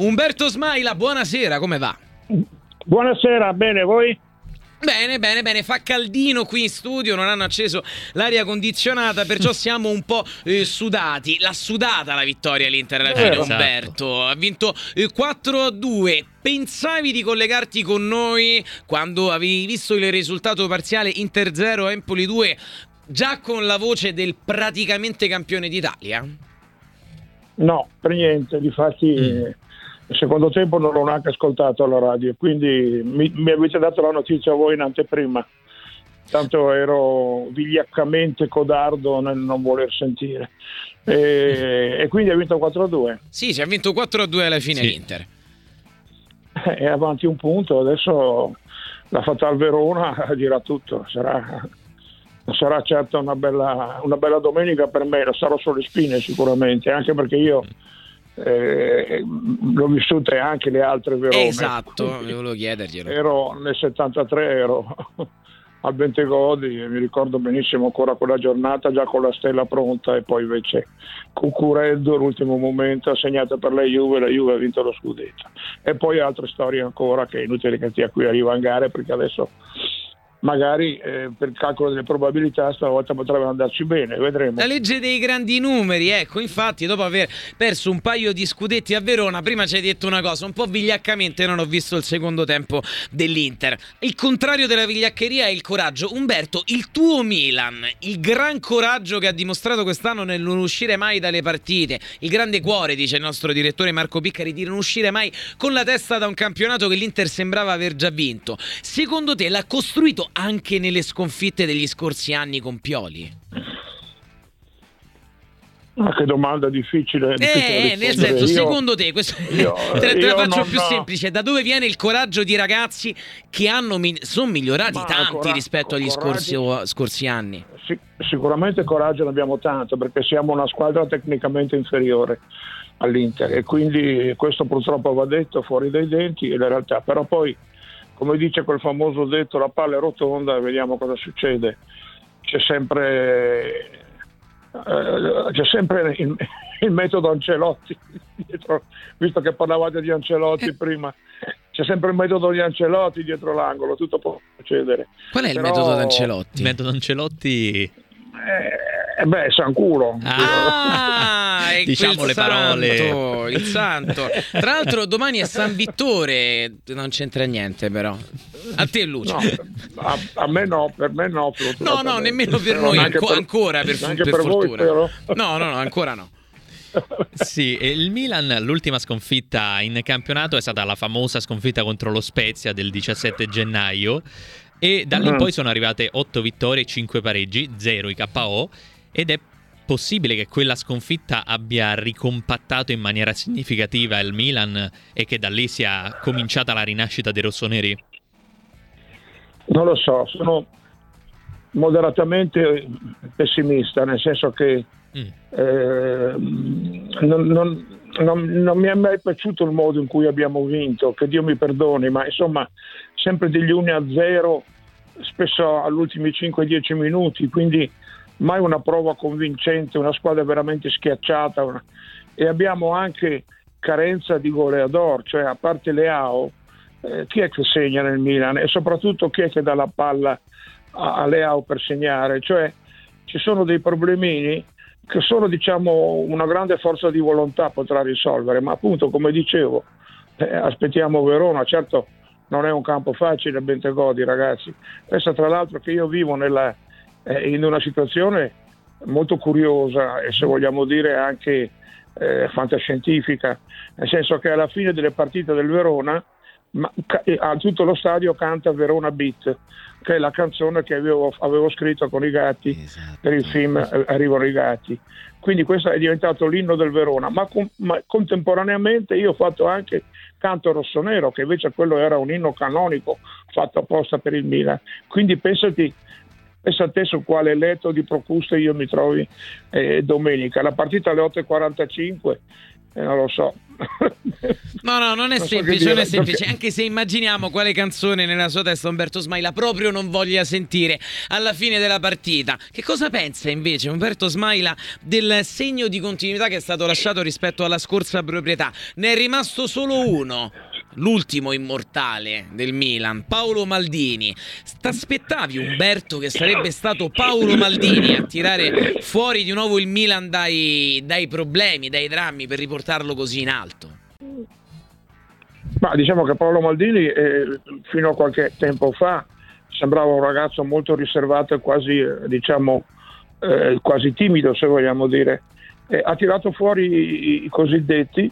Umberto Smaila, buonasera, come va? Buonasera, bene voi? Bene, bene, bene, fa caldino qui in studio, non hanno acceso l'aria condizionata, perciò siamo un po' eh, sudati. L'ha sudata la vittoria l'Inter alla fine, Eh, Umberto. Ha vinto eh, 4-2. Pensavi di collegarti con noi quando avevi visto il risultato parziale Inter 0 Empoli 2 già con la voce del praticamente campione d'Italia? No, per niente, difatti Mm. Il secondo tempo non l'ho neanche ascoltato alla radio, quindi mi, mi avete dato la notizia voi in anteprima. Tanto ero vigliaccamente codardo nel non voler sentire. E, e quindi ha vinto 4-2. Sì, si è vinto 4-2 alla fine Sì. l'Inter. È avanti un punto, adesso la Fatal Verona dirà tutto. Sarà, sarà certo una bella, una bella domenica per me, lo sarò sulle spine sicuramente, anche perché io eh, l'ho vissute anche le altre Verone. Esatto, volevo chiederglielo. Ero nel 73, ero al Bentegodi e mi ricordo benissimo ancora quella giornata già con la stella pronta e poi invece Cucureddo l'ultimo momento ha segnato per la Juve la Juve ha vinto lo scudetto e poi altre storie ancora che è inutile che stia qui a rivangare perché adesso magari eh, per calcolo delle probabilità stavolta potrebbe andarci bene vedremo La legge dei grandi numeri, ecco, infatti, dopo aver perso un paio di scudetti a Verona, prima ci hai detto una cosa, un po' vigliaccamente non ho visto il secondo tempo dell'Inter. Il contrario della vigliaccheria è il coraggio. Umberto, il tuo Milan, il gran coraggio che ha dimostrato quest'anno nel non uscire mai dalle partite, il grande cuore, dice il nostro direttore Marco Piccari, di non uscire mai con la testa da un campionato che l'Inter sembrava aver già vinto. Secondo te l'ha costruito anche nelle sconfitte degli scorsi anni con Pioli? Ah, che domanda difficile, difficile Eh, nel senso, Io- secondo te, questo, io- te, te la io faccio più ho- semplice, da dove viene il coraggio di ragazzi che hanno sono migliorati Ma tanti cora- rispetto agli scorsi, scorsi anni? Sic- sicuramente coraggio ne abbiamo tanto perché siamo una squadra tecnicamente inferiore all'Inter e quindi questo purtroppo va detto fuori dai denti e la realtà però poi come dice quel famoso detto la palla è rotonda e vediamo cosa succede c'è sempre eh, c'è sempre il, il metodo Ancelotti dietro, visto che parlavate di Ancelotti prima c'è sempre il metodo di Ancelotti dietro l'angolo tutto può succedere Qual è il Però- metodo d'Ancelotti? Il metodo Ancelotti, eh, beh, Sanculo. Ah, è Diciamo le parole. santo, il santo. Tra l'altro domani è San Vittore, non c'entra niente però. A te Lucio. No, a, a me no, per me no. No, no, nemmeno per Però noi, anco- ancora per, neanche per per voi, fortuna. spero. No, no, no, ancora no. sì, e il Milan, l'ultima sconfitta in campionato è stata la famosa sconfitta contro lo Spezia del 17 gennaio e da lì in Mhm. poi sono arrivate 8 vittorie e 5 pareggi, 0 i KO ed è possibile che quella sconfitta abbia ricompattato in maniera significativa il Milan e che da lì sia cominciata la rinascita dei rossoneri? Non lo so, sono moderatamente pessimista, nel senso che Mm. eh, non, non- non- non mi è mai piaciuto il modo in cui abbiamo vinto, che Dio mi perdoni, ma insomma sempre degli 1 a 0, spesso agli ultimi 5-10 minuti, quindi mai una prova convincente, una squadra veramente schiacciata e abbiamo anche carenza di goleador, cioè a parte Leao, eh, chi è che segna nel Milan? E soprattutto chi è che dà la palla a, a Leao per segnare, cioè ci sono dei problemini che solo diciamo una grande forza di volontà potrà risolvere, ma appunto come dicevo eh, aspettiamo Verona, certo non è un campo facile Bentegodi ragazzi, pensa tra l'altro che io vivo nella, eh, in una situazione molto curiosa e se vogliamo dire anche eh, fantascientifica, nel senso che alla fine delle partite del Verona ma, ca- eh, a tutto lo stadio canta Verona Beat, che è la canzone che avevo, avevo scritto con i gatti Esatto. per il film Arrivano i gatti. Quindi questo è diventato l'inno del Verona, ma, con- ma contemporaneamente io ho fatto anche Canto Rossonero, che invece quello era un inno canonico fatto apposta per il Milan. Quindi pensati, pensa a te su quale letto di Procuste io mi trovi eh, domenica. La partita alle 8.45 eh, non lo so. No, no, non è non semplice, so non è semplice. Anche se immaginiamo quale canzone nella sua testa Umberto Smaila proprio non voglia sentire alla fine della partita. Che cosa pensa invece Umberto Smaila del segno di continuità che è stato lasciato rispetto alla scorsa proprietà? Ne è rimasto solo uno l'ultimo immortale del Milan, Paolo Maldini. T'aspettavi Umberto che sarebbe stato Paolo Maldini a tirare fuori di nuovo il Milan dai, dai problemi, dai drammi per riportarlo così in alto? Ma diciamo che Paolo Maldini eh, fino a qualche tempo fa sembrava un ragazzo molto riservato e quasi, eh, diciamo, eh, quasi timido, se vogliamo dire. ha tirato fuori i, i cosiddetti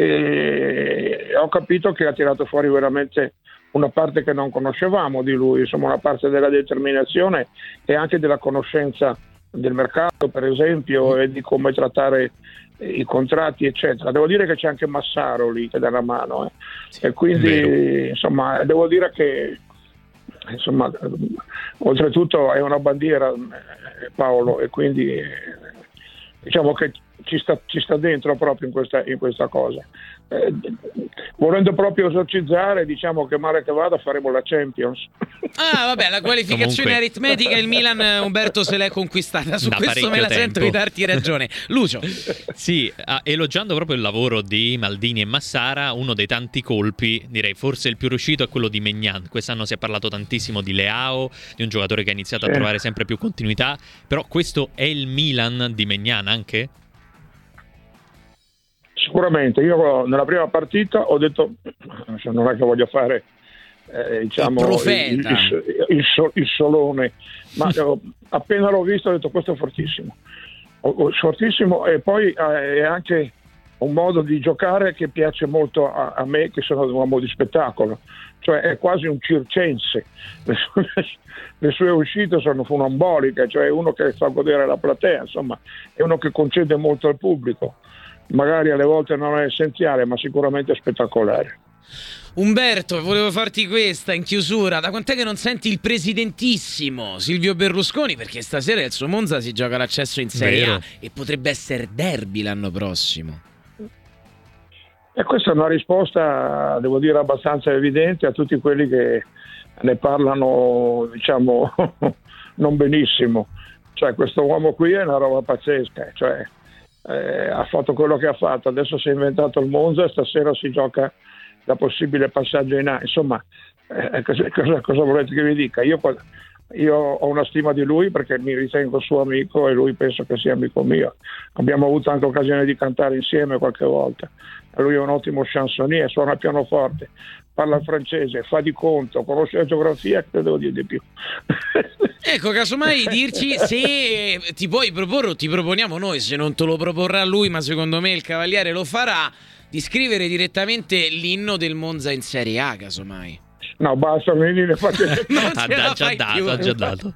e ho capito che ha tirato fuori veramente una parte che non conoscevamo di lui, insomma una parte della determinazione e anche della conoscenza del mercato, per esempio, e di come trattare i contratti, eccetera. Devo dire che c'è anche Massaro lì che dà la mano, eh. sì, e quindi insomma devo dire che insomma, oltretutto è una bandiera eh, Paolo e quindi eh, diciamo che ci sta, ci sta dentro proprio in questa, in questa cosa. Eh, volendo proprio esorcizzare, diciamo che male che vada faremo la Champions. Ah, vabbè, la qualificazione Comunque... aritmetica il Milan eh, Umberto se l'è conquistata. Su da questo me la tempo. sento di darti ragione. Lucio. Sì, ah, elogiando proprio il lavoro di Maldini e Massara, uno dei tanti colpi, direi forse il più riuscito è quello di Megnan. Quest'anno si è parlato tantissimo di Leao, di un giocatore che ha iniziato sì. a trovare sempre più continuità, però questo è il Milan di Megnan anche? Sicuramente, io nella prima partita ho detto, non è che voglio fare eh, diciamo, il, il, il, il, solone, ma appena l'ho visto ho detto questo è fortissimo, fortissimo e poi eh, è anche un modo di giocare che piace molto a, a, me che sono un uomo di spettacolo, cioè è quasi un circense, le sue, le sue uscite sono funamboliche, cioè uno che fa godere la platea, insomma è uno che concede molto al pubblico magari alle volte non è essenziale, ma sicuramente spettacolare. Umberto, volevo farti questa in chiusura. Da quant'è che non senti il presidentissimo Silvio Berlusconi? Perché stasera il suo Monza si gioca l'accesso in Serie Vero. A e potrebbe essere derby l'anno prossimo. E questa è una risposta, devo dire, abbastanza evidente a tutti quelli che ne parlano, diciamo, non benissimo. Cioè, questo uomo qui è una roba pazzesca. Cioè, eh, ha fatto quello che ha fatto, adesso si è inventato il Monza e stasera si gioca la possibile passaggio in A. Insomma, eh, cosa, cosa, volete che vi dica? Io, io, ho una stima di lui perché mi ritengo suo amico e lui penso che sia amico mio. Abbiamo avuto anche occasione di cantare insieme qualche volta. Lui è un ottimo chansonnier, suona pianoforte, parla francese, fa di conto, conosce la geografia, che devo dire di più. ecco, casomai dirci se ti puoi proporre o ti proponiamo noi, se non te lo proporrà lui, ma secondo me il Cavaliere lo farà, di scrivere direttamente l'inno del Monza in Serie A, casomai. No, basta, vedi, ne fate... ha già dato, ha già dato.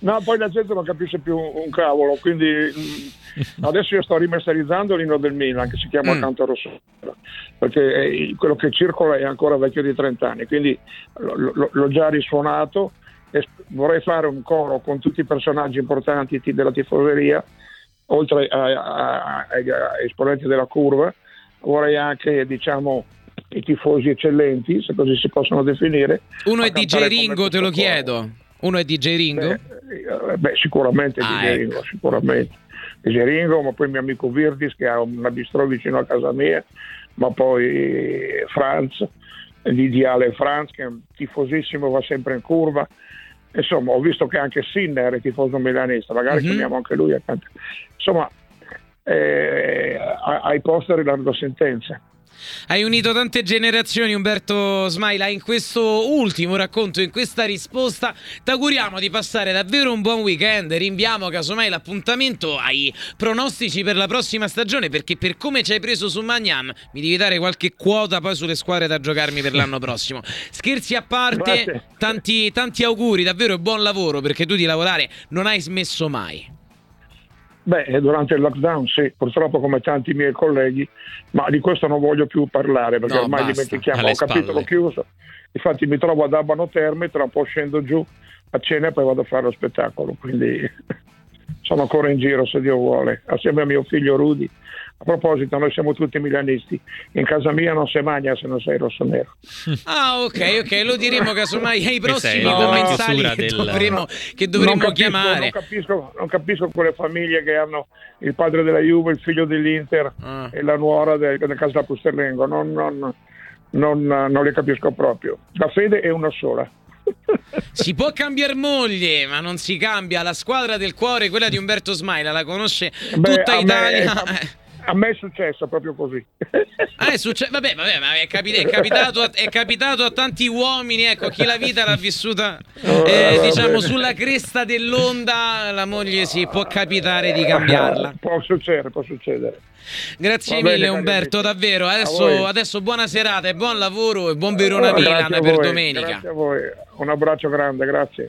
No, poi la gente non capisce più un cavolo, quindi mm, adesso io sto rimesterizzando l'inno del Milan che si chiama mm. Canto Rosso, perché quello che circola è ancora vecchio di 30 anni, quindi l'ho già risuonato e vorrei fare un coro con tutti i personaggi importanti della tifoseria, oltre agli esponenti della curva, vorrei anche, diciamo, i tifosi eccellenti, se così si possono definire. Uno è DJ Ringo, te lo chiedo. Uno è DJ Ringo? Beh, eh, beh sicuramente ah, DJ ecco. Ringo, sicuramente. DJ Ringo, ma poi mio amico Virdis che ha una bistro vicino a casa mia, ma poi Franz, l'ideale Franz che è un tifosissimo, va sempre in curva. Insomma, ho visto che anche Sinner è tifoso milanista, magari mm-hmm. chiamiamo anche lui accanto. Insomma, eh, ai posteri danno sentenza. Hai unito tante generazioni, Umberto Smaila, in questo ultimo racconto, in questa risposta. Ti auguriamo di passare davvero un buon weekend. Rinviamo casomai l'appuntamento ai pronostici per la prossima stagione, perché per come ci hai preso su Magnan, mi devi dare qualche quota poi sulle squadre da giocarmi per l'anno prossimo. Scherzi a parte, tanti, tanti auguri, davvero buon lavoro, perché tu di lavorare non hai smesso mai. Beh, durante il lockdown sì, purtroppo come tanti miei colleghi, ma di questo non voglio più parlare perché no, ormai basta, dimentichiamo, ho capitolo chiuso. Infatti mi trovo ad Abano Terme, tra un po' scendo giù a cena e poi vado a fare lo spettacolo, quindi sono ancora in giro se Dio vuole, assieme a mio figlio Rudy A proposito, noi siamo tutti milanisti. In casa mia non si mangia se non sei rosso-nero. Ah, ok, ok, lo diremo casomai ai prossimi commensali chiusura che del- dovremo, che dovremo non capisco, chiamare. Non capisco, non capisco quelle famiglie che hanno il padre della Juve, il figlio dell'Inter Ah. e la nuora del, del Casa Pusterlengo. Non, non, non, non le capisco proprio. La fede è una sola. Si può cambiare moglie, ma non si cambia la squadra del cuore, quella di Umberto Smaila, la conosce Beh, tutta a me- Italia. a, me è successo proprio così. Ah, è succe- vabbè, vabbè, ma è, capi- è capitato a, è capitato a tanti uomini, ecco, chi la vita l'ha vissuta, eh, diciamo, sulla cresta dell'onda, la moglie sì, può capitare di cambiarla. può succedere, può succedere. Grazie bene, mille Umberto, davvero. Adesso, adesso buona serata e buon lavoro e buon Verona Milan per voi, domenica. Grazie a voi. Un abbraccio grande, grazie.